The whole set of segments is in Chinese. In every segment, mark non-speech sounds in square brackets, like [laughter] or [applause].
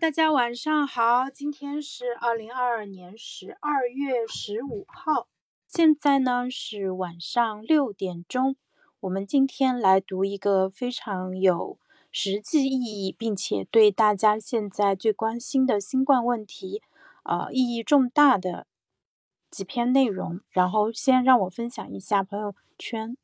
大家晚上好，今天是二零二二年十二月十五号，现在呢是晚上六点钟。我们今天来读一个非常有实际意义，并且对大家现在最关心的新冠问题，呃，意义重大的几篇内容。然后先让我分享一下朋友圈。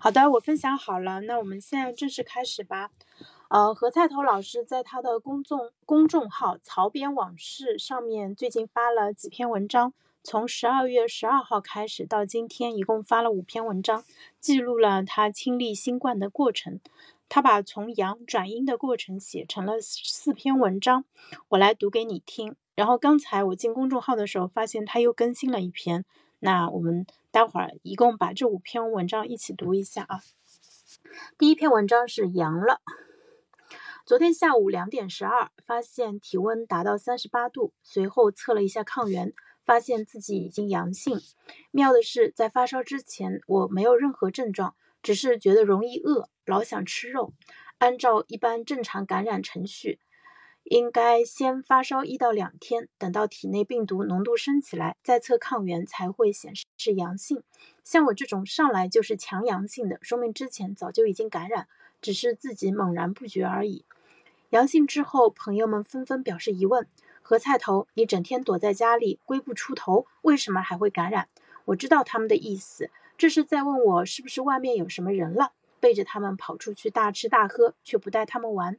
好的，我分享好了，那我们现在正式开始吧。呃，何菜头老师在他的公众公众号“曹编往事”上面最近发了几篇文章，从十二月十二号开始到今天，一共发了五篇文章，记录了他亲历新冠的过程。他把从阳转阴的过程写成了四篇文章，我来读给你听。然后刚才我进公众号的时候，发现他又更新了一篇。那我们待会儿一共把这五篇文章一起读一下啊。第一篇文章是阳了。昨天下午两点十二，发现体温达到三十八度，随后测了一下抗原，发现自己已经阳性。妙的是，在发烧之前我没有任何症状，只是觉得容易饿，老想吃肉。按照一般正常感染程序。应该先发烧一到两天，等到体内病毒浓度升起来，再测抗原才会显示是阳性。像我这种上来就是强阳性的，说明之前早就已经感染，只是自己猛然不觉而已。阳性之后，朋友们纷纷表示疑问：何菜头，你整天躲在家里，龟不出头，为什么还会感染？我知道他们的意思，这是在问我是不是外面有什么人了，背着他们跑出去大吃大喝，却不带他们玩。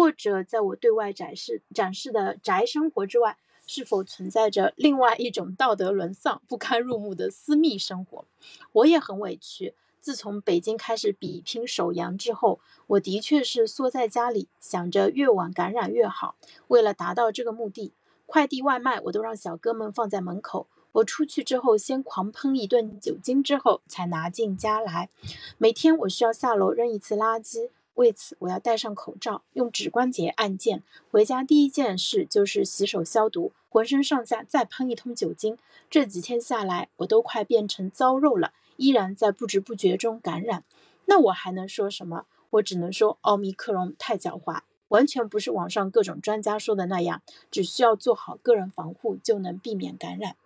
或者在我对外展示展示的宅生活之外，是否存在着另外一种道德沦丧、不堪入目的私密生活？我也很委屈。自从北京开始比拼首阳之后，我的确是缩在家里，想着越晚感染越好。为了达到这个目的，快递外卖我都让小哥们放在门口。我出去之后，先狂喷一顿酒精，之后才拿进家来。每天我需要下楼扔一次垃圾。为此，我要戴上口罩，用指关节按键。回家第一件事就是洗手消毒，浑身上下再喷一通酒精。这几天下来，我都快变成糟肉了，依然在不知不觉中感染。那我还能说什么？我只能说，奥密克戎太狡猾，完全不是网上各种专家说的那样，只需要做好个人防护就能避免感染。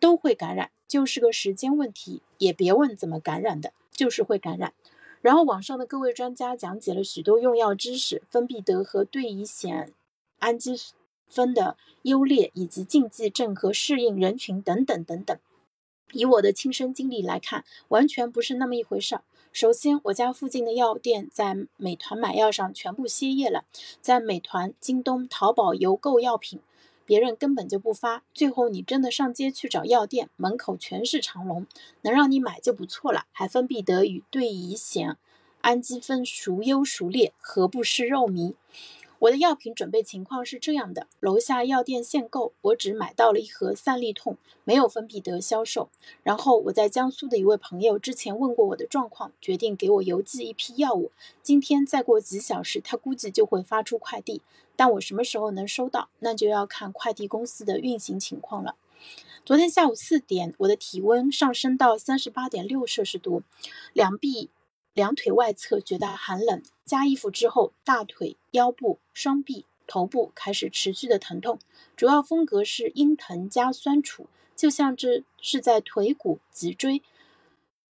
都会感染，就是个时间问题。也别问怎么感染的，就是会感染。然后网上的各位专家讲解了许多用药知识，芬必得和对乙酰氨基酚的优劣，以及禁忌症和适应人群等等等等。以我的亲身经历来看，完全不是那么一回事儿。首先，我家附近的药店在美团买药上全部歇业了，在美团、京东、淘宝邮购药品。别人根本就不发，最后你真的上街去找药店，门口全是长龙，能让你买就不错了。还芬必得与对乙酰氨基酚孰优孰劣，何不是肉糜？我的药品准备情况是这样的：楼下药店限购，我只买到了一盒散利痛，没有芬必得销售。然后我在江苏的一位朋友之前问过我的状况，决定给我邮寄一批药物。今天再过几小时，他估计就会发出快递。但我什么时候能收到，那就要看快递公司的运行情况了。昨天下午四点，我的体温上升到三十八点六摄氏度，两臂、两腿外侧觉得寒冷。加衣服之后，大腿、腰部、双臂、头部开始持续的疼痛，主要风格是阴疼加酸楚，就像这是在腿骨、脊椎、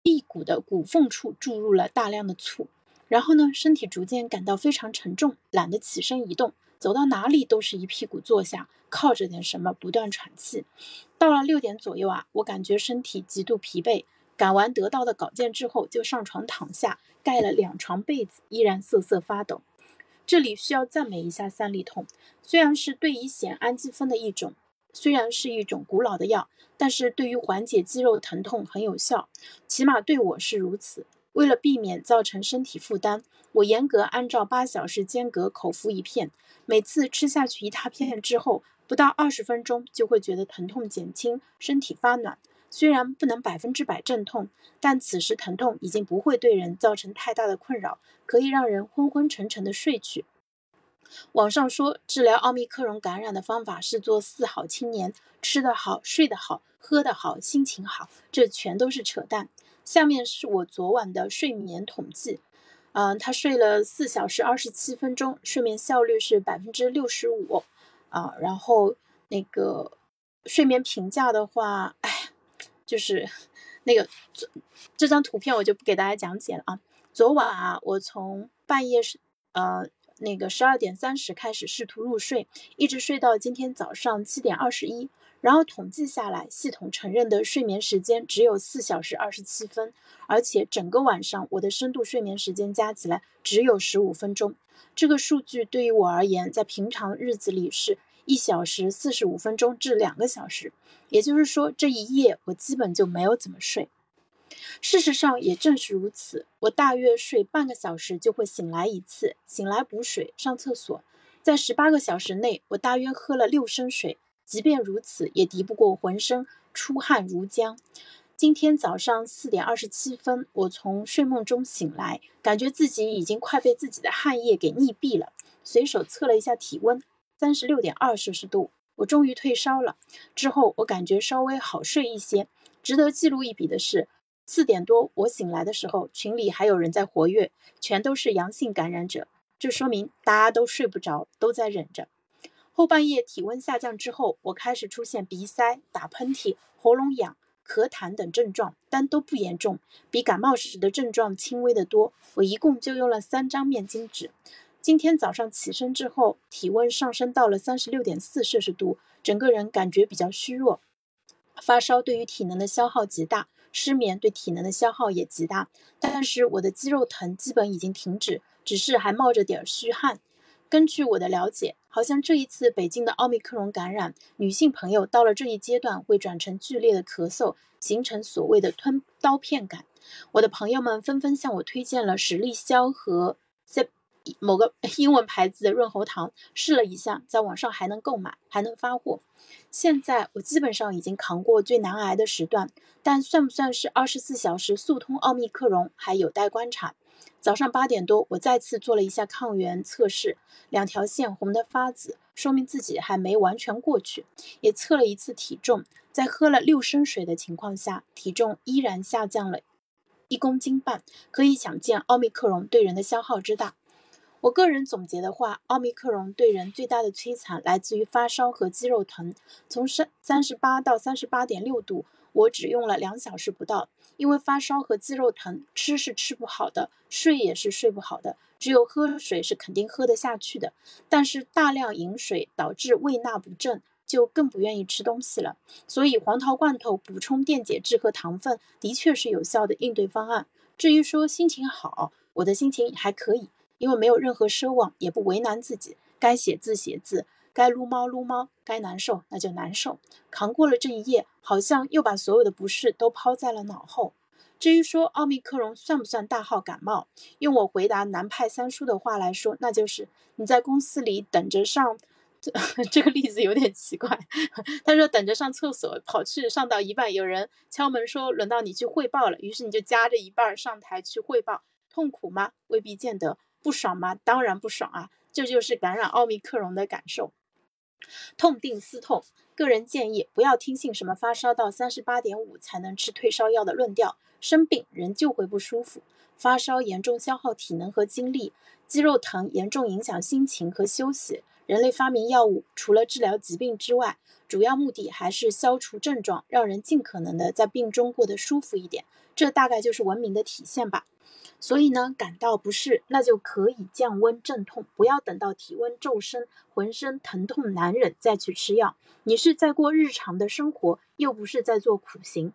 臂骨的骨缝处注入了大量的醋。然后呢，身体逐渐感到非常沉重，懒得起身移动。走到哪里都是一屁股坐下，靠着点什么不断喘气。到了六点左右啊，我感觉身体极度疲惫，赶完得到的稿件之后，就上床躺下，盖了两床被子，依然瑟瑟发抖。这里需要赞美一下三利痛，虽然是对乙酰氨基酚的一种，虽然是一种古老的药，但是对于缓解肌肉疼痛很有效，起码对我是如此。为了避免造成身体负担，我严格按照八小时间隔口服一片。每次吃下去一大片之后，不到二十分钟就会觉得疼痛减轻，身体发暖。虽然不能百分之百镇痛，但此时疼痛已经不会对人造成太大的困扰，可以让人昏昏沉沉的睡去。网上说治疗奥密克戎感染的方法是做四好青年：吃得好、睡得好、喝得好，心情好，这全都是扯淡。下面是我昨晚的睡眠统计，嗯，他睡了四小时二十七分钟，睡眠效率是百分之六十五，啊，然后那个睡眠评价的话，哎，就是那个这张图片我就不给大家讲解了啊。昨晚啊，我从半夜是呃。那个十二点三十开始试图入睡，一直睡到今天早上七点二十一，然后统计下来，系统承认的睡眠时间只有四小时二十七分，而且整个晚上我的深度睡眠时间加起来只有十五分钟。这个数据对于我而言，在平常日子里是一小时四十五分钟至两个小时，也就是说这一夜我基本就没有怎么睡。事实上也正是如此，我大约睡半个小时就会醒来一次，醒来补水、上厕所。在十八个小时内，我大约喝了六升水，即便如此，也敌不过浑身出汗如浆。今天早上四点二十七分，我从睡梦中醒来，感觉自己已经快被自己的汗液给溺毙了。随手测了一下体温，三十六点二摄氏度，我终于退烧了。之后我感觉稍微好睡一些。值得记录一笔的是。四点多，我醒来的时候，群里还有人在活跃，全都是阳性感染者，这说明大家都睡不着，都在忍着。后半夜体温下降之后，我开始出现鼻塞、打喷嚏、喉咙痒、咳痰等症状，但都不严重，比感冒时的症状轻微的多。我一共就用了三张面巾纸。今天早上起身之后，体温上升到了三十六点四摄氏度，整个人感觉比较虚弱，发烧对于体能的消耗极大。失眠对体能的消耗也极大，但是我的肌肉疼基本已经停止，只是还冒着点虚汗。根据我的了解，好像这一次北京的奥密克戎感染，女性朋友到了这一阶段会转成剧烈的咳嗽，形成所谓的吞刀片感。我的朋友们纷纷向我推荐了史力肖和在某个 [laughs] 英文牌子的润喉糖，试了一下，在网上还能购买，还能发货。现在我基本上已经扛过最难挨的时段，但算不算是二十四小时速通奥密克戎还有待观察。早上八点多，我再次做了一下抗原测试，两条线红的发紫，说明自己还没完全过去。也测了一次体重，在喝了六升水的情况下，体重依然下降了一公斤半，可以想见奥密克戎对人的消耗之大。我个人总结的话，奥密克戎对人最大的摧残来自于发烧和肌肉疼。从三三十八到三十八点六度，我只用了两小时不到。因为发烧和肌肉疼，吃是吃不好的，睡也是睡不好的，只有喝水是肯定喝得下去的。但是大量饮水导致胃纳不振，就更不愿意吃东西了。所以黄桃罐头补充电解质和糖分的确是有效的应对方案。至于说心情好，我的心情还可以。因为没有任何奢望，也不为难自己，该写字写字，该撸猫撸猫，该难受那就难受，扛过了这一夜，好像又把所有的不适都抛在了脑后。至于说奥密克戎算不算大号感冒，用我回答南派三叔的话来说，那就是你在公司里等着上，这 [laughs] 这个例子有点奇怪。[laughs] 他说等着上厕所，跑去上到一半，有人敲门说轮到你去汇报了，于是你就夹着一半上台去汇报，痛苦吗？未必见得。不爽吗？当然不爽啊！这就是感染奥密克戎的感受。痛定思痛，个人建议不要听信什么发烧到三十八点五才能吃退烧药的论调。生病人就会不舒服，发烧严重消耗体能和精力，肌肉疼严重影响心情和休息。人类发明药物除了治疗疾病之外，主要目的还是消除症状，让人尽可能的在病中过得舒服一点。这大概就是文明的体现吧。所以呢，感到不适，那就可以降温镇痛，不要等到体温骤升，浑身疼痛难忍再去吃药。你是在过日常的生活，又不是在做苦行，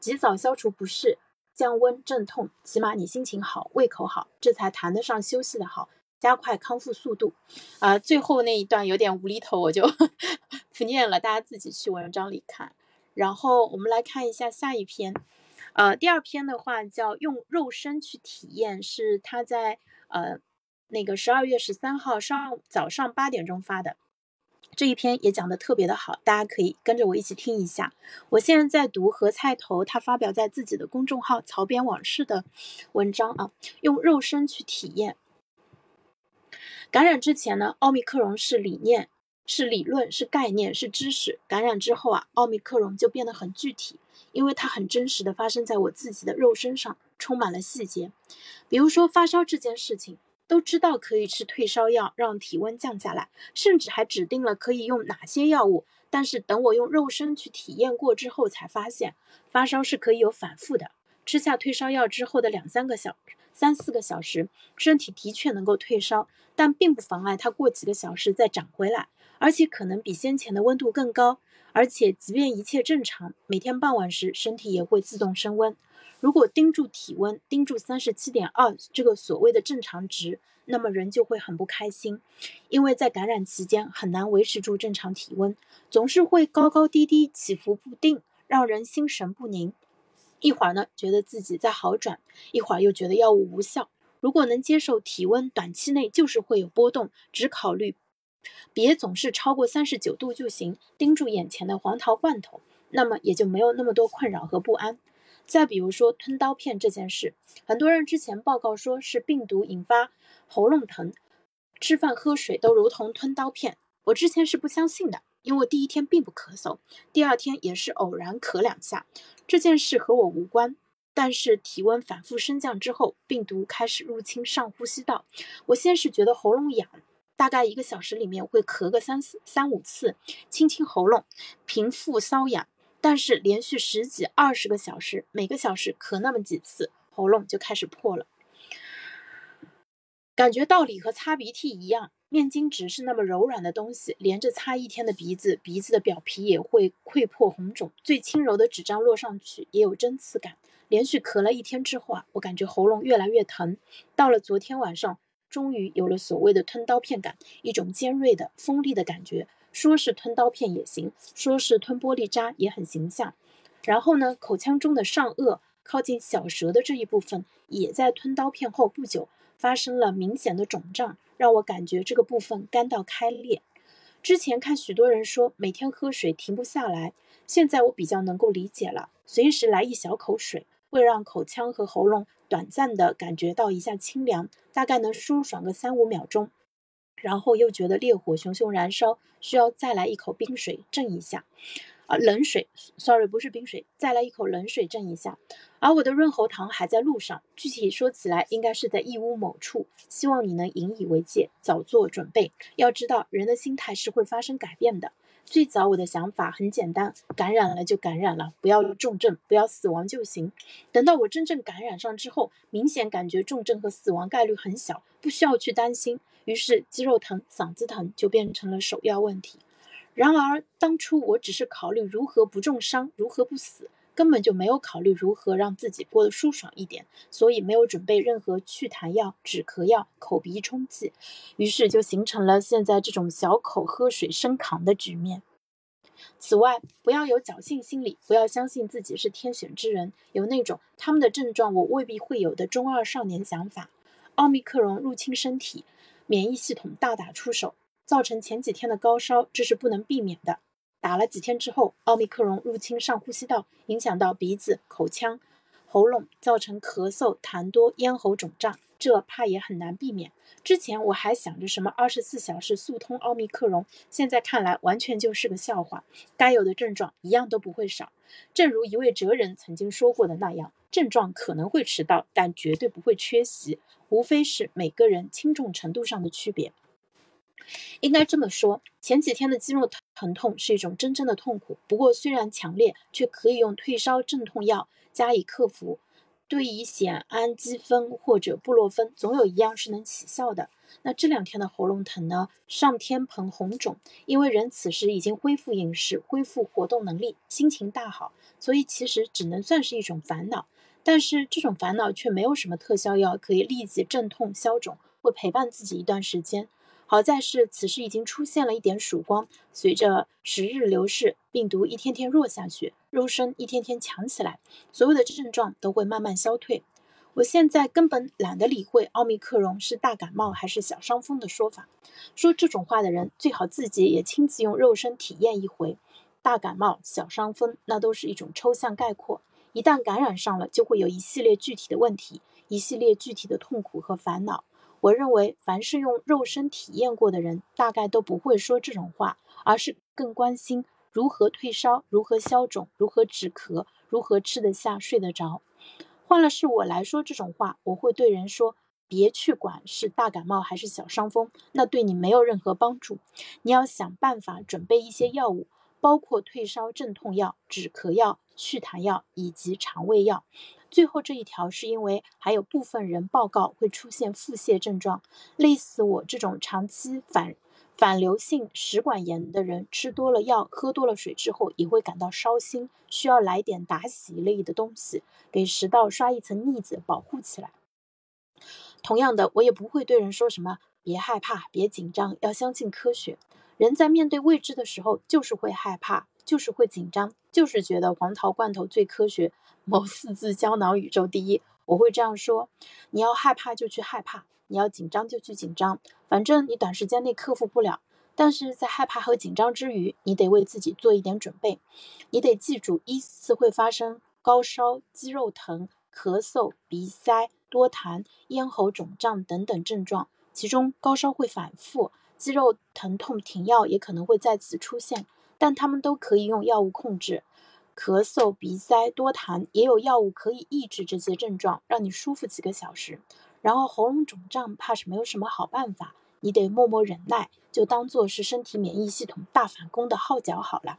及早消除不适，降温镇痛，起码你心情好，胃口好，这才谈得上休息的好，加快康复速度。啊，最后那一段有点无厘头，我就 [laughs] 不念了，大家自己去文章里看。然后我们来看一下下一篇。呃，第二篇的话叫用肉身去体验，是他在呃那个十二月十三号上早上八点钟发的，这一篇也讲的特别的好，大家可以跟着我一起听一下。我现在在读何菜头他发表在自己的公众号“曹编往事”的文章啊，用肉身去体验。感染之前呢，奥密克戎是理念是理论，是概念，是知识。感染之后啊，奥密克戎就变得很具体，因为它很真实的发生在我自己的肉身上，充满了细节。比如说发烧这件事情，都知道可以吃退烧药让体温降下来，甚至还指定了可以用哪些药物。但是等我用肉身去体验过之后，才发现发烧是可以有反复的。吃下退烧药之后的两三个小、三四个小时，身体的确能够退烧，但并不妨碍它过几个小时再长回来。而且可能比先前的温度更高，而且即便一切正常，每天傍晚时身体也会自动升温。如果盯住体温，盯住三十七点二这个所谓的正常值，那么人就会很不开心，因为在感染期间很难维持住正常体温，总是会高高低低、起伏不定，让人心神不宁。一会儿呢觉得自己在好转，一会儿又觉得药物无效。如果能接受体温短期内就是会有波动，只考虑。别总是超过三十九度就行，盯住眼前的黄桃罐头，那么也就没有那么多困扰和不安。再比如说吞刀片这件事，很多人之前报告说是病毒引发喉咙疼，吃饭喝水都如同吞刀片。我之前是不相信的，因为第一天并不咳嗽，第二天也是偶然咳两下，这件事和我无关。但是体温反复升降之后，病毒开始入侵上呼吸道，我先是觉得喉咙痒。大概一个小时里面会咳个三四三五次，清清喉咙，平复瘙痒。但是连续十几二十个小时，每个小时咳那么几次，喉咙就开始破了。感觉道理和擦鼻涕一样，面巾纸是那么柔软的东西，连着擦一天的鼻子，鼻子的表皮也会溃破红肿。最轻柔的纸张落上去也有针刺感。连续咳了一天之后啊，我感觉喉咙越来越疼。到了昨天晚上。终于有了所谓的吞刀片感，一种尖锐的、锋利的感觉。说是吞刀片也行，说是吞玻璃渣也很形象。然后呢，口腔中的上颚靠近小舌的这一部分，也在吞刀片后不久发生了明显的肿胀，让我感觉这个部分干到开裂。之前看许多人说每天喝水停不下来，现在我比较能够理解了，随时来一小口水。会让口腔和喉咙短暂的感觉到一下清凉，大概能舒爽个三五秒钟，然后又觉得烈火熊熊燃烧，需要再来一口冰水镇一下，啊，冷水，sorry，不是冰水，再来一口冷水镇一下。而我的润喉糖还在路上，具体说起来，应该是在义乌某处，希望你能引以为戒，早做准备。要知道，人的心态是会发生改变的。最早我的想法很简单，感染了就感染了，不要重症，不要死亡就行。等到我真正感染上之后，明显感觉重症和死亡概率很小，不需要去担心。于是肌肉疼、嗓子疼就变成了首要问题。然而当初我只是考虑如何不重伤，如何不死。根本就没有考虑如何让自己过得舒爽一点，所以没有准备任何祛痰药、止咳药、口鼻冲剂，于是就形成了现在这种小口喝水生扛的局面。此外，不要有侥幸心理，不要相信自己是天选之人，有那种他们的症状我未必会有的中二少年想法。奥密克戎入侵身体，免疫系统大打出手，造成前几天的高烧，这是不能避免的。打了几天之后，奥密克戎入侵上呼吸道，影响到鼻子、口腔、喉咙，造成咳嗽、痰多、咽喉肿胀，这怕也很难避免。之前我还想着什么二十四小时速通奥密克戎，现在看来完全就是个笑话。该有的症状一样都不会少。正如一位哲人曾经说过的那样，症状可能会迟到，但绝对不会缺席，无非是每个人轻重程度上的区别。应该这么说，前几天的肌肉疼痛是一种真正的痛苦。不过虽然强烈，却可以用退烧镇痛药加以克服。对乙酰氨基酚或者布洛芬，总有一样是能起效的。那这两天的喉咙疼呢？上天棚红肿，因为人此时已经恢复饮食、恢复活动能力，心情大好，所以其实只能算是一种烦恼。但是这种烦恼却没有什么特效药可以立即镇痛消肿，会陪伴自己一段时间。好在是此时已经出现了一点曙光，随着时日流逝，病毒一天天弱下去，肉身一天天强起来，所有的症状都会慢慢消退。我现在根本懒得理会奥密克戎是大感冒还是小伤风的说法，说这种话的人最好自己也亲自用肉身体验一回。大感冒、小伤风，那都是一种抽象概括，一旦感染上了，就会有一系列具体的问题，一系列具体的痛苦和烦恼。我认为，凡是用肉身体验过的人，大概都不会说这种话，而是更关心如何退烧、如何消肿、如何止咳、如何吃得下、睡得着。换了是我来说这种话，我会对人说：别去管是大感冒还是小伤风，那对你没有任何帮助。你要想办法准备一些药物，包括退烧镇痛药、止咳药、祛痰药以及肠胃药。最后这一条是因为还有部分人报告会出现腹泻症状，类似我这种长期反反流性食管炎的人，吃多了药、喝多了水之后也会感到烧心，需要来点打洗类的东西，给食道刷一层腻子，保护起来。同样的，我也不会对人说什么别害怕、别紧张，要相信科学。人在面对未知的时候，就是会害怕，就是会紧张，就是觉得黄桃罐头最科学。某四字胶囊宇宙第一，我会这样说：你要害怕就去害怕，你要紧张就去紧张，反正你短时间内克服不了。但是在害怕和紧张之余，你得为自己做一点准备。你得记住，依次会发生高烧、肌肉疼、咳嗽、鼻塞、多痰、咽喉肿胀等等症状。其中高烧会反复，肌肉疼痛停药也可能会再次出现，但他们都可以用药物控制。咳嗽、鼻塞、多痰，也有药物可以抑制这些症状，让你舒服几个小时。然后喉咙肿胀，怕是没有什么好办法，你得默默忍耐，就当做是身体免疫系统大反攻的号角好了。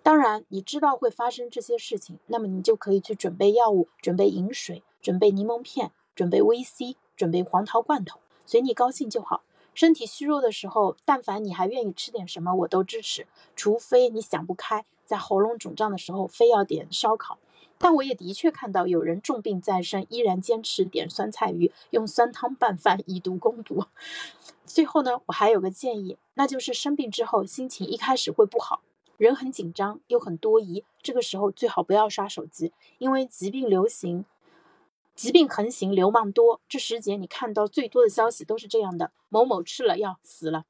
当然，你知道会发生这些事情，那么你就可以去准备药物，准备饮水，准备柠檬片，准备 VC，准备黄桃罐头，随你高兴就好。身体虚弱的时候，但凡你还愿意吃点什么，我都支持，除非你想不开。在喉咙肿胀的时候，非要点烧烤，但我也的确看到有人重病在身，依然坚持点酸菜鱼，用酸汤拌饭以毒攻毒。[laughs] 最后呢，我还有个建议，那就是生病之后心情一开始会不好，人很紧张又很多疑，这个时候最好不要刷手机，因为疾病流行，疾病横行，流氓多。这时节你看到最多的消息都是这样的：某某吃了药死了，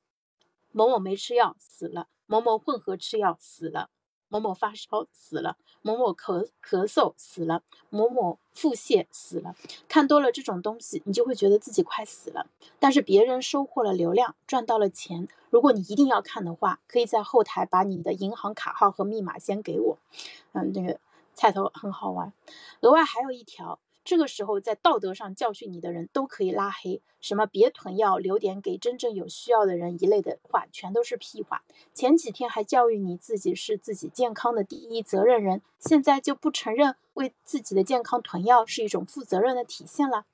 某某没吃药死了，某某混合吃药死了。某某发烧死了，某某咳咳嗽死了，某某腹泻死了。看多了这种东西，你就会觉得自己快死了。但是别人收获了流量，赚到了钱。如果你一定要看的话，可以在后台把你的银行卡号和密码先给我。嗯，那个菜头很好玩。额外还有一条。这个时候，在道德上教训你的人都可以拉黑，什么别囤药，留点给真正有需要的人一类的话，全都是屁话。前几天还教育你自己是自己健康的第一责任人，现在就不承认为自己的健康囤药是一种负责任的体现了。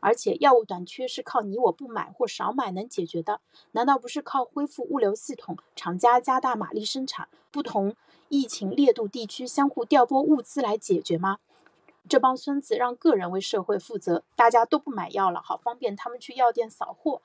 而且药物短缺是靠你我不买或少买能解决的，难道不是靠恢复物流系统、厂家加大马力生产、不同疫情烈度地区相互调拨物资来解决吗？这帮孙子让个人为社会负责，大家都不买药了，好方便他们去药店扫货。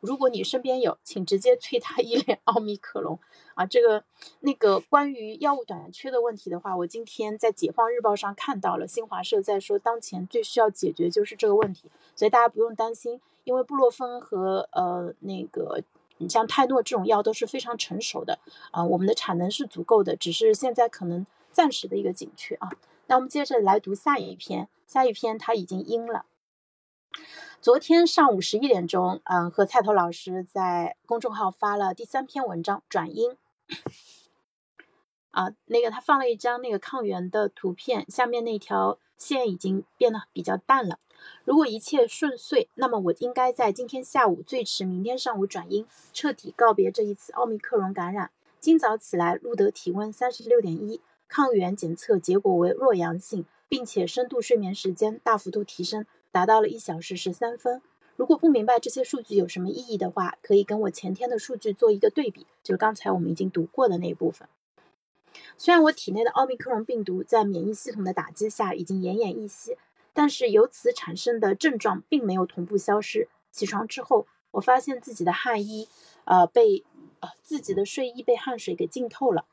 如果你身边有，请直接催他一脸奥密克戎啊！这个那个关于药物短缺的问题的话，我今天在解放日报上看到了，新华社在说，当前最需要解决就是这个问题，所以大家不用担心，因为布洛芬和呃那个你像泰诺这种药都是非常成熟的啊，我们的产能是足够的，只是现在可能暂时的一个紧缺啊。那我们接着来读下一篇，下一篇它已经阴了。昨天上午十一点钟，嗯，和菜头老师在公众号发了第三篇文章，转阴。啊，那个他放了一张那个抗原的图片，下面那条线已经变得比较淡了。如果一切顺遂，那么我应该在今天下午，最迟明天上午转阴，彻底告别这一次奥密克戎感染。今早起来录得体温三十六点一。抗原检测结果为弱阳性，并且深度睡眠时间大幅度提升，达到了一小时十三分。如果不明白这些数据有什么意义的话，可以跟我前天的数据做一个对比，就是刚才我们已经读过的那一部分。虽然我体内的奥密克戎病毒在免疫系统的打击下已经奄奄一息，但是由此产生的症状并没有同步消失。起床之后，我发现自己的汗衣，呃，被呃自己的睡衣被汗水给浸透了。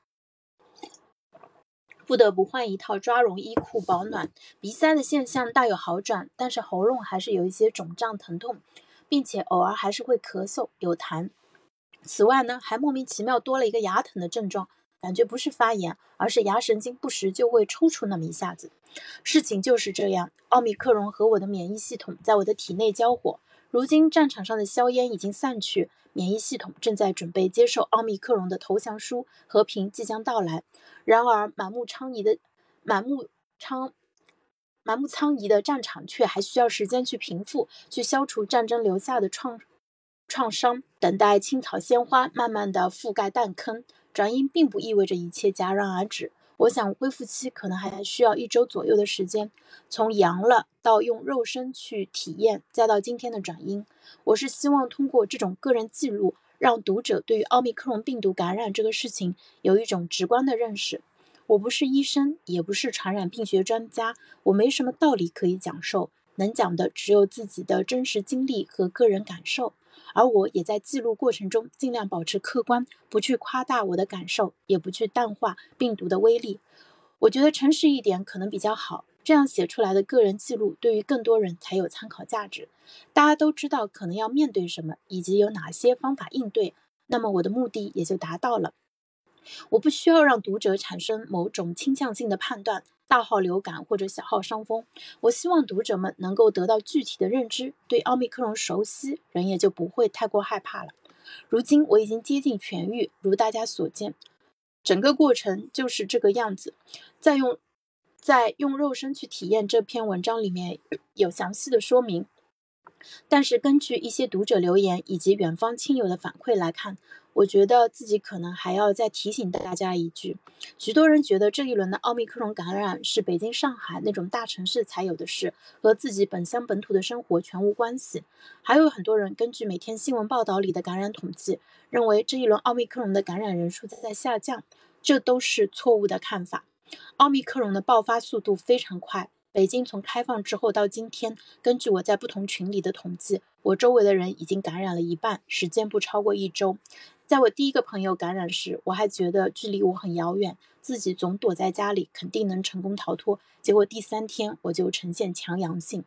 不得不换一套抓绒衣裤保暖，鼻塞的现象大有好转，但是喉咙还是有一些肿胀疼痛，并且偶尔还是会咳嗽有痰。此外呢，还莫名其妙多了一个牙疼的症状，感觉不是发炎，而是牙神经不时就会抽搐那么一下子。事情就是这样，奥密克戎和我的免疫系统在我的体内交火，如今战场上的硝烟已经散去，免疫系统正在准备接受奥密克戎的投降书，和平即将到来。然而，满目疮痍的满目疮满目疮痍的战场却还需要时间去平复，去消除战争留下的创创伤，等待青草鲜花慢慢的覆盖弹坑。转阴并不意味着一切戛然而止。我想恢复期可能还需要一周左右的时间，从阳了到用肉身去体验，再到今天的转阴。我是希望通过这种个人记录，让读者对于奥密克戎病毒感染这个事情有一种直观的认识。我不是医生，也不是传染病学专家，我没什么道理可以讲授，能讲的只有自己的真实经历和个人感受。而我也在记录过程中尽量保持客观，不去夸大我的感受，也不去淡化病毒的威力。我觉得诚实一点可能比较好，这样写出来的个人记录对于更多人才有参考价值。大家都知道可能要面对什么，以及有哪些方法应对，那么我的目的也就达到了。我不需要让读者产生某种倾向性的判断。大号流感或者小号伤风，我希望读者们能够得到具体的认知，对奥密克戎熟悉，人也就不会太过害怕了。如今我已经接近痊愈，如大家所见，整个过程就是这个样子。再用再用肉身去体验这篇文章里面有详细的说明，但是根据一些读者留言以及远方亲友的反馈来看。我觉得自己可能还要再提醒大家一句：许多人觉得这一轮的奥密克戎感染是北京、上海那种大城市才有的事，和自己本乡本土的生活全无关系。还有很多人根据每天新闻报道里的感染统计，认为这一轮奥密克戎的感染人数在下降，这都是错误的看法。奥密克戎的爆发速度非常快。北京从开放之后到今天，根据我在不同群里的统计，我周围的人已经感染了一半，时间不超过一周。在我第一个朋友感染时，我还觉得距离我很遥远，自己总躲在家里，肯定能成功逃脱。结果第三天我就呈现强阳性。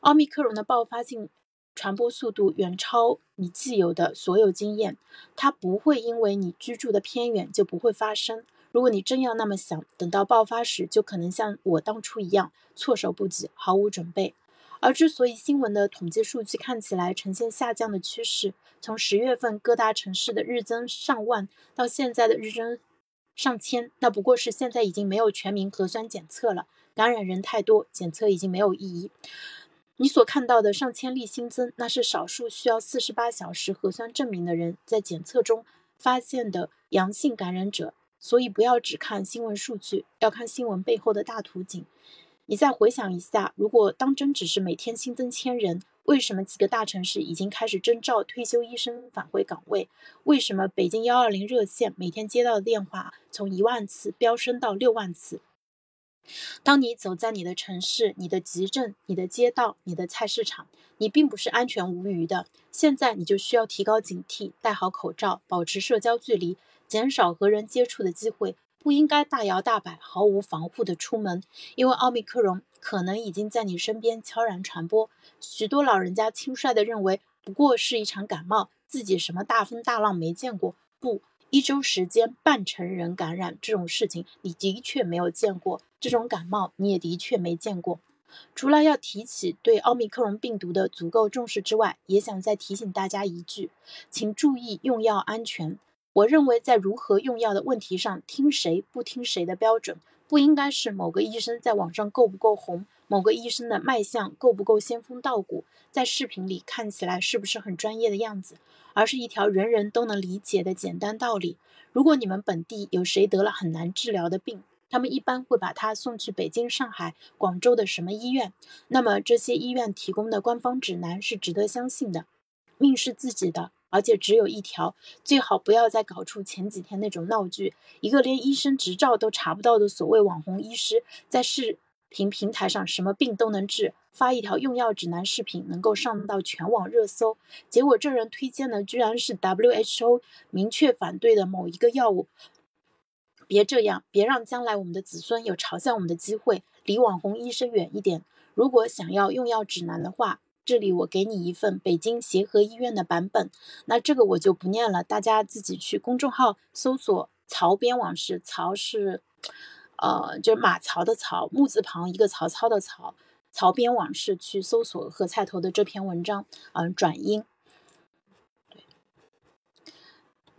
奥密克戎的爆发性、传播速度远超你既有的所有经验，它不会因为你居住的偏远就不会发生。如果你真要那么想，等到爆发时，就可能像我当初一样措手不及，毫无准备。而之所以新闻的统计数据看起来呈现下降的趋势，从十月份各大城市的日增上万，到现在的日增上千，那不过是现在已经没有全民核酸检测了，感染人太多，检测已经没有意义。你所看到的上千例新增，那是少数需要四十八小时核酸证明的人在检测中发现的阳性感染者。所以不要只看新闻数据，要看新闻背后的大图景。你再回想一下，如果当真只是每天新增千人，为什么几个大城市已经开始征召退休医生返回岗位？为什么北京幺二零热线每天接到的电话从一万次飙升到六万次？当你走在你的城市、你的集镇、你的街道、你的菜市场，你并不是安全无虞的。现在你就需要提高警惕，戴好口罩，保持社交距离。减少和人接触的机会，不应该大摇大摆、毫无防护的出门，因为奥密克戎可能已经在你身边悄然传播。许多老人家轻率地认为，不过是一场感冒，自己什么大风大浪没见过。不，一周时间半成人感染这种事情，你的确没有见过；这种感冒你也的确没见过。除了要提起对奥密克戎病毒的足够重视之外，也想再提醒大家一句，请注意用药安全。我认为，在如何用药的问题上，听谁不听谁的标准，不应该是某个医生在网上够不够红，某个医生的脉象够不够仙风道骨，在视频里看起来是不是很专业的样子，而是一条人人都能理解的简单道理。如果你们本地有谁得了很难治疗的病，他们一般会把他送去北京、上海、广州的什么医院，那么这些医院提供的官方指南是值得相信的。命是自己的。而且只有一条，最好不要再搞出前几天那种闹剧。一个连医生执照都查不到的所谓网红医师，在视频平台上什么病都能治，发一条用药指南视频能够上到全网热搜。结果这人推荐的居然是 WHO 明确反对的某一个药物。别这样，别让将来我们的子孙有嘲笑我们的机会。离网红医生远一点。如果想要用药指南的话。这里我给你一份北京协和医院的版本，那这个我就不念了，大家自己去公众号搜索“曹编往事”，曹是，呃，就是马槽的曹，木字旁一个曹操的曹，曹编往事去搜索何菜头的这篇文章，嗯，转音。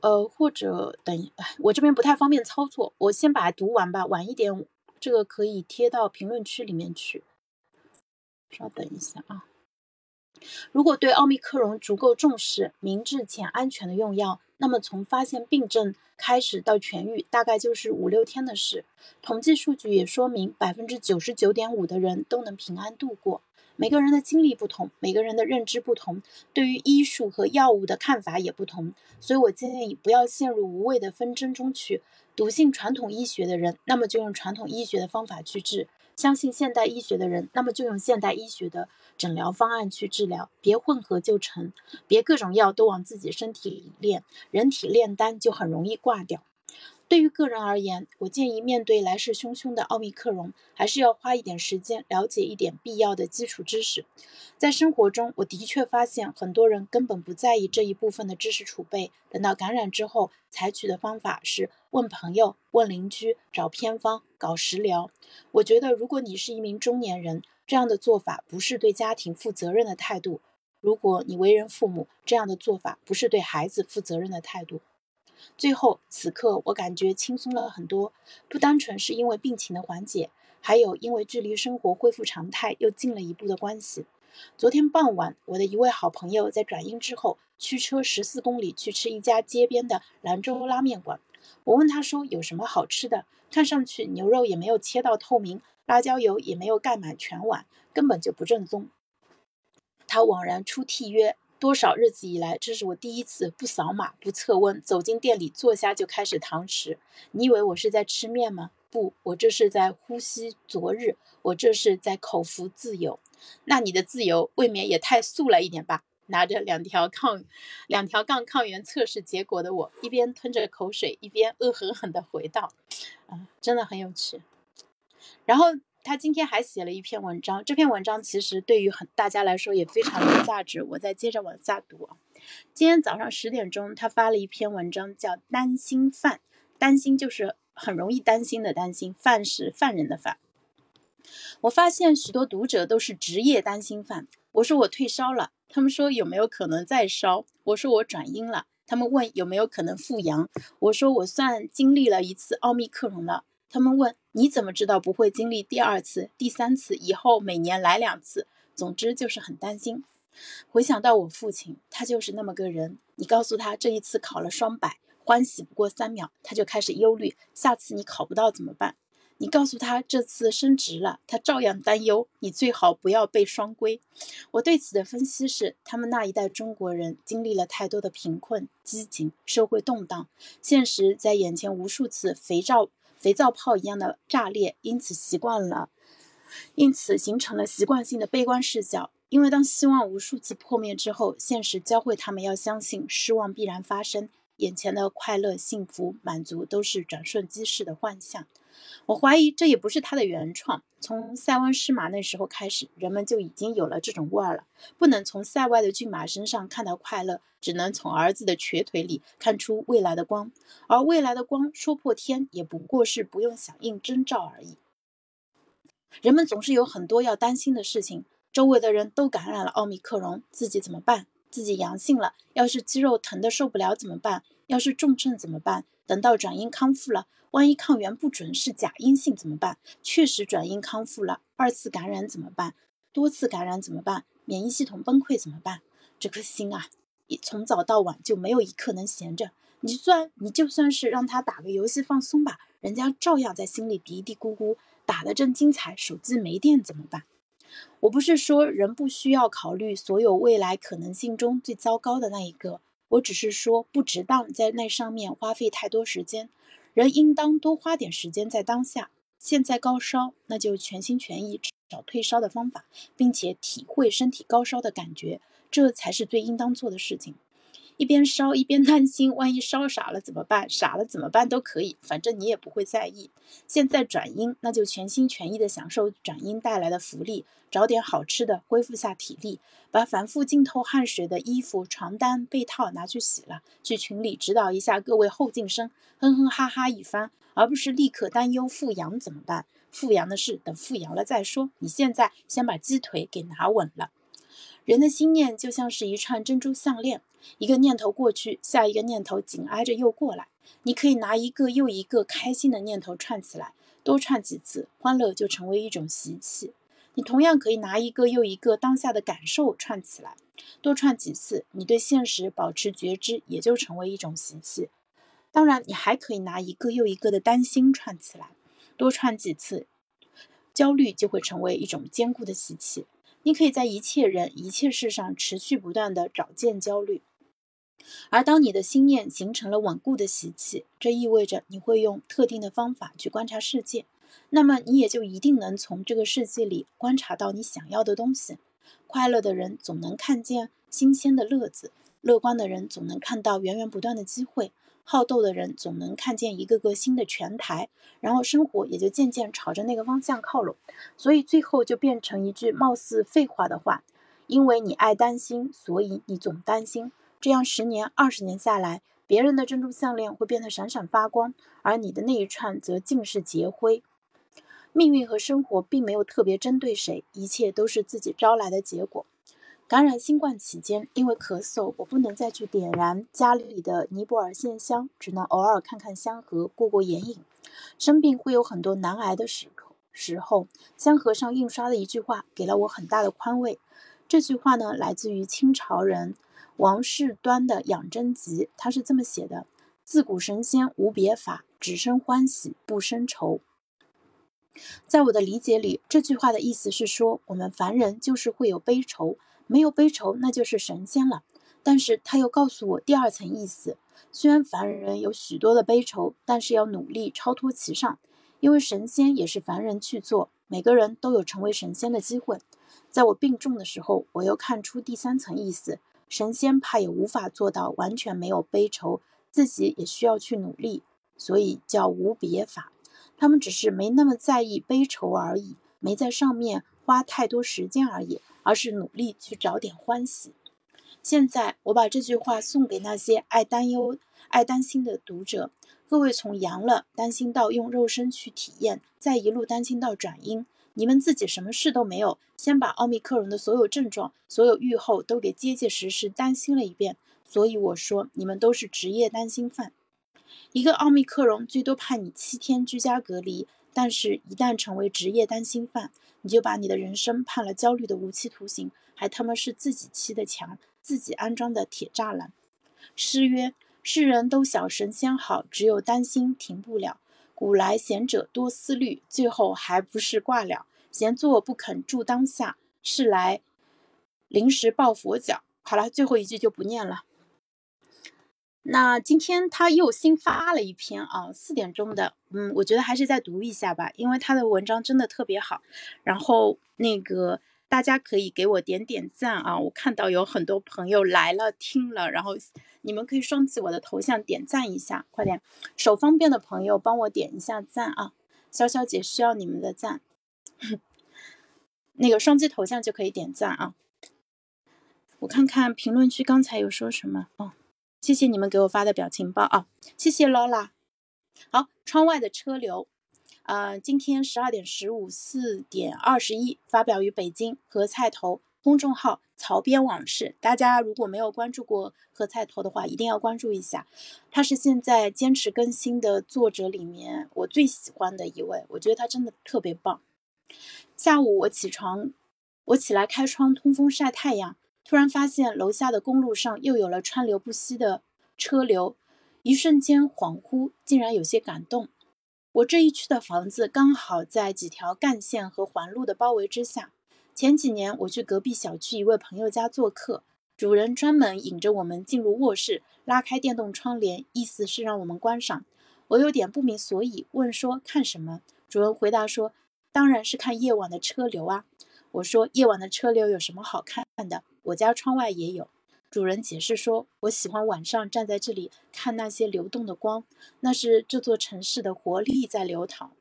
呃，或者等，我这边不太方便操作，我先把它读完吧。晚一点，这个可以贴到评论区里面去。稍等一下啊。如果对奥密克戎足够重视，明智且安全的用药，那么从发现病症开始到痊愈，大概就是五六天的事。统计数据也说明，百分之九十九点五的人都能平安度过。每个人的经历不同，每个人的认知不同，对于医术和药物的看法也不同，所以我建议不要陷入无谓的纷争中去。笃信传统医学的人，那么就用传统医学的方法去治；相信现代医学的人，那么就用现代医学的诊疗方案去治疗。别混合就成，别各种药都往自己身体里炼，人体炼丹就很容易挂掉。对于个人而言，我建议面对来势汹汹的奥密克戎，还是要花一点时间了解一点必要的基础知识。在生活中，我的确发现很多人根本不在意这一部分的知识储备。等到感染之后，采取的方法是问朋友、问邻居、找偏方、搞食疗。我觉得，如果你是一名中年人，这样的做法不是对家庭负责任的态度；如果你为人父母，这样的做法不是对孩子负责任的态度。最后，此刻我感觉轻松了很多，不单纯是因为病情的缓解，还有因为距离生活恢复常态又近了一步的关系。昨天傍晚，我的一位好朋友在转阴之后，驱车十四公里去吃一家街边的兰州拉面馆。我问他说有什么好吃的，看上去牛肉也没有切到透明，辣椒油也没有盖满全碗，根本就不正宗。他惘然出涕曰。多少日子以来，这是我第一次不扫码、不测温，走进店里坐下就开始堂食。你以为我是在吃面吗？不，我这是在呼吸昨日，我这是在口服自由。那你的自由未免也太素了一点吧？拿着两条抗两条杠抗原测试结果的我，一边吞着口水，一边恶狠狠地回道：“啊，真的很有趣。”然后。他今天还写了一篇文章，这篇文章其实对于很大家来说也非常有价值。我再接着往下读啊。今天早上十点钟，他发了一篇文章，叫“担心犯”，担心就是很容易担心的担心，犯是犯人的犯。我发现许多读者都是职业担心犯。我说我退烧了，他们说有没有可能再烧？我说我转阴了，他们问有没有可能复阳？我说我算经历了一次奥密克戎了。他们问你怎么知道不会经历第二次、第三次，以后每年来两次？总之就是很担心。回想到我父亲，他就是那么个人。你告诉他这一次考了双百，欢喜不过三秒，他就开始忧虑，下次你考不到怎么办？你告诉他这次升职了，他照样担忧，你最好不要被双规。我对此的分析是，他们那一代中国人经历了太多的贫困、激情、社会动荡，现实在眼前无数次肥皂。肥皂泡一样的炸裂，因此习惯了，因此形成了习惯性的悲观视角。因为当希望无数次破灭之后，现实教会他们要相信失望必然发生，眼前的快乐、幸福、满足都是转瞬即逝的幻象。我怀疑这也不是他的原创。从塞翁失马那时候开始，人们就已经有了这种味儿了。不能从塞外的骏马身上看到快乐，只能从儿子的瘸腿里看出未来的光。而未来的光说破天，也不过是不用响应征兆而已。人们总是有很多要担心的事情。周围的人都感染了奥密克戎，自己怎么办？自己阳性了，要是肌肉疼得受不了怎么办？要是重症怎么办？等到转阴康复了，万一抗原不准是假阴性怎么办？确实转阴康复了，二次感染怎么办？多次感染怎么办？免疫系统崩溃怎么办？这颗心啊，一从早到晚就没有一刻能闲着。你算你就算是让他打个游戏放松吧，人家照样在心里嘀嘀咕咕。打得正精彩，手机没电怎么办？我不是说人不需要考虑所有未来可能性中最糟糕的那一个。我只是说，不值当在那上面花费太多时间，人应当多花点时间在当下。现在高烧，那就全心全意找退烧的方法，并且体会身体高烧的感觉，这才是最应当做的事情。一边烧一边担心，万一烧傻了怎么办？傻了怎么办都可以，反正你也不会在意。现在转阴，那就全心全意的享受转阴带来的福利，找点好吃的，恢复下体力，把反复浸透汗水的衣服、床单、被套拿去洗了，去群里指导一下各位后进生，哼哼哈哈一番，而不是立刻担忧复阳怎么办？复阳的事等复阳了再说，你现在先把鸡腿给拿稳了。人的心念就像是一串珍珠项链，一个念头过去，下一个念头紧挨着又过来。你可以拿一个又一个开心的念头串起来，多串几次，欢乐就成为一种习气。你同样可以拿一个又一个当下的感受串起来，多串几次，你对现实保持觉知也就成为一种习气。当然，你还可以拿一个又一个的担心串起来，多串几次，焦虑就会成为一种坚固的习气。你可以在一切人、一切事上持续不断的找见焦虑，而当你的心念形成了稳固的习气，这意味着你会用特定的方法去观察世界，那么你也就一定能从这个世界里观察到你想要的东西。快乐的人总能看见新鲜的乐子，乐观的人总能看到源源不断的机会。好斗的人总能看见一个个新的拳台，然后生活也就渐渐朝着那个方向靠拢，所以最后就变成一句貌似废话的话：因为你爱担心，所以你总担心。这样十年、二十年下来，别人的珍珠项链会变得闪闪发光，而你的那一串则尽是劫灰。命运和生活并没有特别针对谁，一切都是自己招来的结果。感染新冠期间，因为咳嗽，我不能再去点燃家里的尼泊尔线香，只能偶尔看看香盒，过过眼瘾。生病会有很多难挨的时，时候香盒上印刷的一句话给了我很大的宽慰。这句话呢，来自于清朝人王士端的《养真集》，他是这么写的：“自古神仙无别法，只生欢喜不生愁。”在我的理解里，这句话的意思是说，我们凡人就是会有悲愁。没有悲愁，那就是神仙了。但是他又告诉我第二层意思：虽然凡人有许多的悲愁，但是要努力超脱其上，因为神仙也是凡人去做，每个人都有成为神仙的机会。在我病重的时候，我又看出第三层意思：神仙怕也无法做到完全没有悲愁，自己也需要去努力，所以叫无别法。他们只是没那么在意悲愁而已，没在上面花太多时间而已。而是努力去找点欢喜。现在我把这句话送给那些爱担忧、爱担心的读者。各位从阳了担心到用肉身去体验，再一路担心到转阴，你们自己什么事都没有，先把奥密克戎的所有症状、所有预后都给结结实实担心了一遍。所以我说，你们都是职业担心犯。一个奥密克戎最多判你七天居家隔离，但是一旦成为职业担心犯。你就把你的人生判了焦虑的无期徒刑，还他妈是自己砌的墙，自己安装的铁栅栏。诗曰：“世人都晓神仙好，只有担心停不了。古来贤者多思虑，最后还不是挂了。闲坐不肯住当下，是来临时抱佛脚。”好了，最后一句就不念了。那今天他又新发了一篇啊，四点钟的，嗯，我觉得还是再读一下吧，因为他的文章真的特别好。然后那个大家可以给我点点赞啊，我看到有很多朋友来了听了，然后你们可以双击我的头像点赞一下，快点，手方便的朋友帮我点一下赞啊，潇潇姐需要你们的赞，[laughs] 那个双击头像就可以点赞啊。我看看评论区刚才有说什么哦。谢谢你们给我发的表情包啊！谢谢 Lola。好，窗外的车流，呃，今天十二点十五，四点二十一，发表于北京何菜头公众号“曹编往事”。大家如果没有关注过何菜头的话，一定要关注一下。他是现在坚持更新的作者里面我最喜欢的一位，我觉得他真的特别棒。下午我起床，我起来开窗通风晒太阳。突然发现楼下的公路上又有了川流不息的车流，一瞬间恍惚，竟然有些感动。我这一区的房子刚好在几条干线和环路的包围之下。前几年我去隔壁小区一位朋友家做客，主人专门引着我们进入卧室，拉开电动窗帘，意思是让我们观赏。我有点不明所以，问说看什么？主人回答说，当然是看夜晚的车流啊。我说夜晚的车流有什么好看的？我家窗外也有。主人解释说：“我喜欢晚上站在这里看那些流动的光，那是这座城市的活力在流淌。”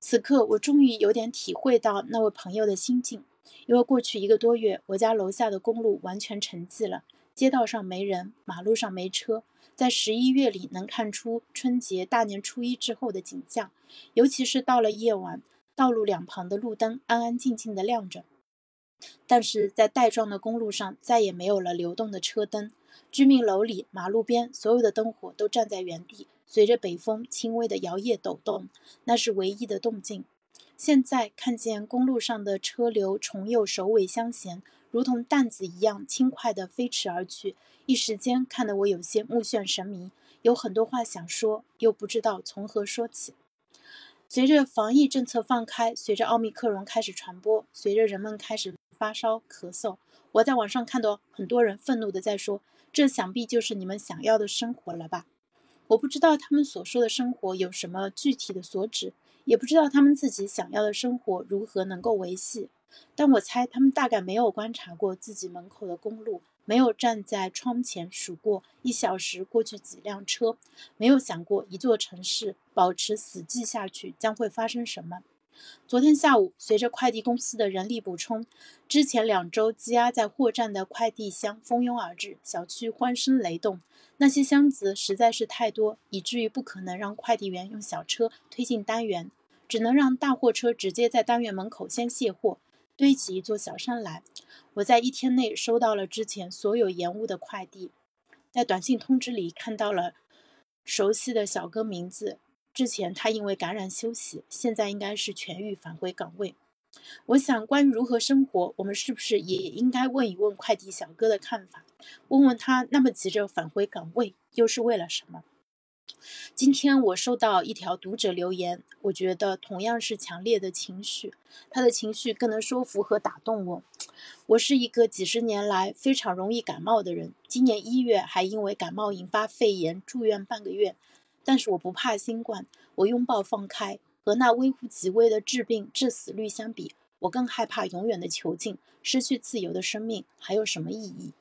此刻，我终于有点体会到那位朋友的心境。因为过去一个多月，我家楼下的公路完全沉寂了，街道上没人，马路上没车。在十一月里，能看出春节大年初一之后的景象，尤其是到了夜晚，道路两旁的路灯安安静静地亮着。但是在带状的公路上再也没有了流动的车灯，居民楼里、马路边所有的灯火都站在原地，随着北风轻微的摇曳抖动，那是唯一的动静。现在看见公路上的车流重又首尾相衔，如同弹子一样轻快地飞驰而去，一时间看得我有些目眩神迷，有很多话想说，又不知道从何说起。随着防疫政策放开，随着奥密克戎开始传播，随着人们开始。发烧、咳嗽，我在网上看到很多人愤怒的在说：“这想必就是你们想要的生活了吧？”我不知道他们所说的生活有什么具体的所指，也不知道他们自己想要的生活如何能够维系。但我猜他们大概没有观察过自己门口的公路，没有站在窗前数过一小时过去几辆车，没有想过一座城市保持死寂下去将会发生什么。昨天下午，随着快递公司的人力补充，之前两周积压在货站的快递箱蜂拥而至，小区欢声雷动。那些箱子实在是太多，以至于不可能让快递员用小车推进单元，只能让大货车直接在单元门口先卸货，堆起一座小山来。我在一天内收到了之前所有延误的快递，在短信通知里看到了熟悉的小哥名字。之前他因为感染休息，现在应该是痊愈返回岗位。我想，关于如何生活，我们是不是也应该问一问快递小哥的看法？问问他那么急着返回岗位，又是为了什么？今天我收到一条读者留言，我觉得同样是强烈的情绪，他的情绪更能说服和打动我。我是一个几十年来非常容易感冒的人，今年一月还因为感冒引发肺炎住院半个月。但是我不怕新冠，我拥抱放开。和那微乎其微的致病致死率相比，我更害怕永远的囚禁，失去自由的生命还有什么意义？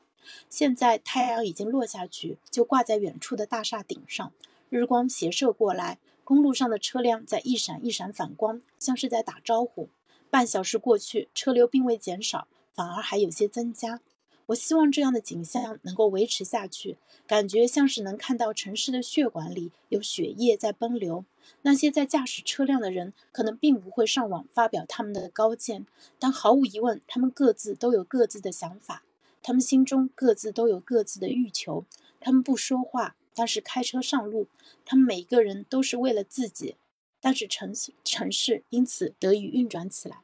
现在太阳已经落下去，就挂在远处的大厦顶上，日光斜射过来，公路上的车辆在一闪一闪反光，像是在打招呼。半小时过去，车流并未减少，反而还有些增加。我希望这样的景象能够维持下去，感觉像是能看到城市的血管里有血液在奔流。那些在驾驶车辆的人可能并不会上网发表他们的高见，但毫无疑问，他们各自都有各自的想法，他们心中各自都有各自的欲求。他们不说话，但是开车上路。他们每一个人都是为了自己，但是城城市因此得以运转起来。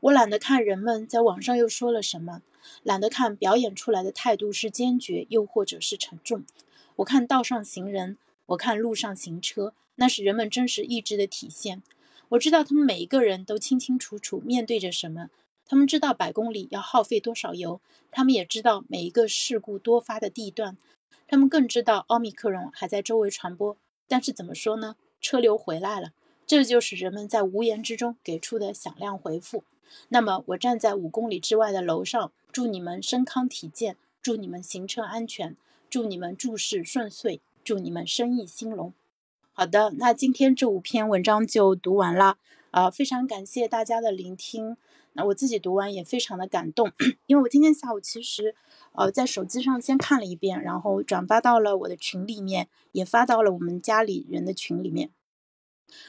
我懒得看人们在网上又说了什么。懒得看表演出来的态度是坚决，又或者是沉重。我看道上行人，我看路上行车，那是人们真实意志的体现。我知道他们每一个人都清清楚楚面对着什么，他们知道百公里要耗费多少油，他们也知道每一个事故多发的地段，他们更知道奥密克戎还在周围传播。但是怎么说呢？车流回来了，这就是人们在无言之中给出的响亮回复。那么，我站在五公里之外的楼上，祝你们身康体健，祝你们行车安全，祝你们诸事顺遂，祝你们生意兴隆。好的，那今天这五篇文章就读完了，啊，非常感谢大家的聆听。那我自己读完也非常的感动，[coughs] 因为我今天下午其实，呃，在手机上先看了一遍，然后转发到了我的群里面，也发到了我们家里人的群里面。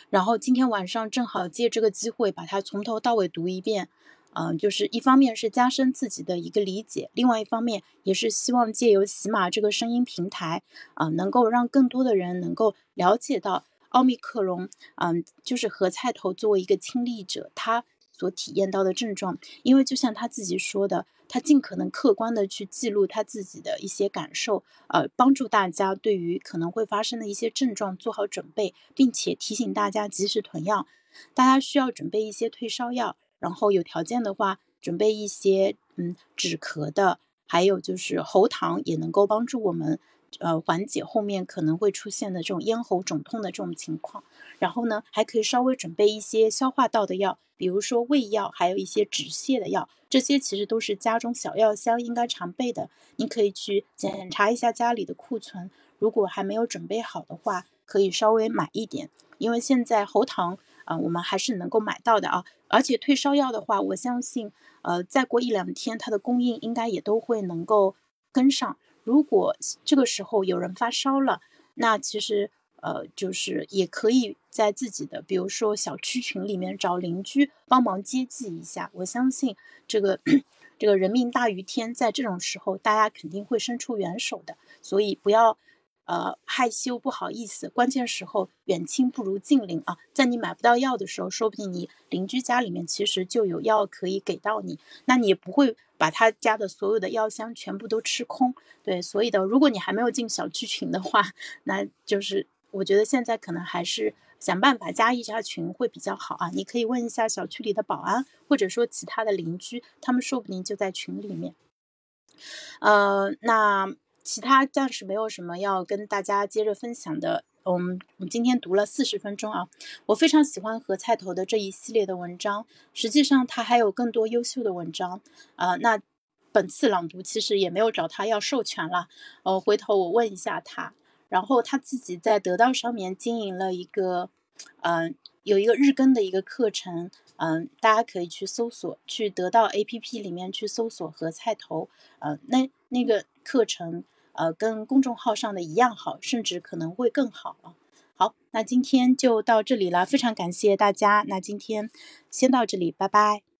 然后今天晚上正好借这个机会把它从头到尾读一遍，嗯，就是一方面是加深自己的一个理解，另外一方面也是希望借由喜马这个声音平台，啊，能够让更多的人能够了解到奥密克戎，嗯，就是何菜头作为一个亲历者，他。所体验到的症状，因为就像他自己说的，他尽可能客观的去记录他自己的一些感受，呃，帮助大家对于可能会发生的一些症状做好准备，并且提醒大家及时囤药。大家需要准备一些退烧药，然后有条件的话，准备一些嗯止咳的，还有就是喉糖也能够帮助我们。呃，缓解后面可能会出现的这种咽喉肿痛的这种情况，然后呢，还可以稍微准备一些消化道的药，比如说胃药，还有一些止泻的药，这些其实都是家中小药箱应该常备的。您可以去检查一下家里的库存，如果还没有准备好的话，可以稍微买一点，因为现在喉糖啊，我们还是能够买到的啊。而且退烧药的话，我相信，呃，再过一两天它的供应应该也都会能够跟上。如果这个时候有人发烧了，那其实。呃，就是也可以在自己的，比如说小区群里面找邻居帮忙接济一下。我相信这个这个人命大于天，在这种时候大家肯定会伸出援手的，所以不要。呃，害羞不好意思，关键时候远亲不如近邻啊！在你买不到药的时候，说不定你邻居家里面其实就有药可以给到你，那你也不会把他家的所有的药箱全部都吃空。对，所以的，如果你还没有进小区群的话，[laughs] 那就是我觉得现在可能还是想办法加一下群会比较好啊！你可以问一下小区里的保安，或者说其他的邻居，他们说不定就在群里面。呃，那。其他暂时没有什么要跟大家接着分享的。我们我们今天读了四十分钟啊，我非常喜欢何菜头的这一系列的文章。实际上他还有更多优秀的文章啊。那本次朗读其实也没有找他要授权了，呃，回头我问一下他。然后他自己在得到上面经营了一个，嗯，有一个日更的一个课程，嗯，大家可以去搜索，去得到 APP 里面去搜索和菜头，呃，那那个课程。呃，跟公众号上的一样好，甚至可能会更好啊。好，那今天就到这里了，非常感谢大家。那今天先到这里，拜拜。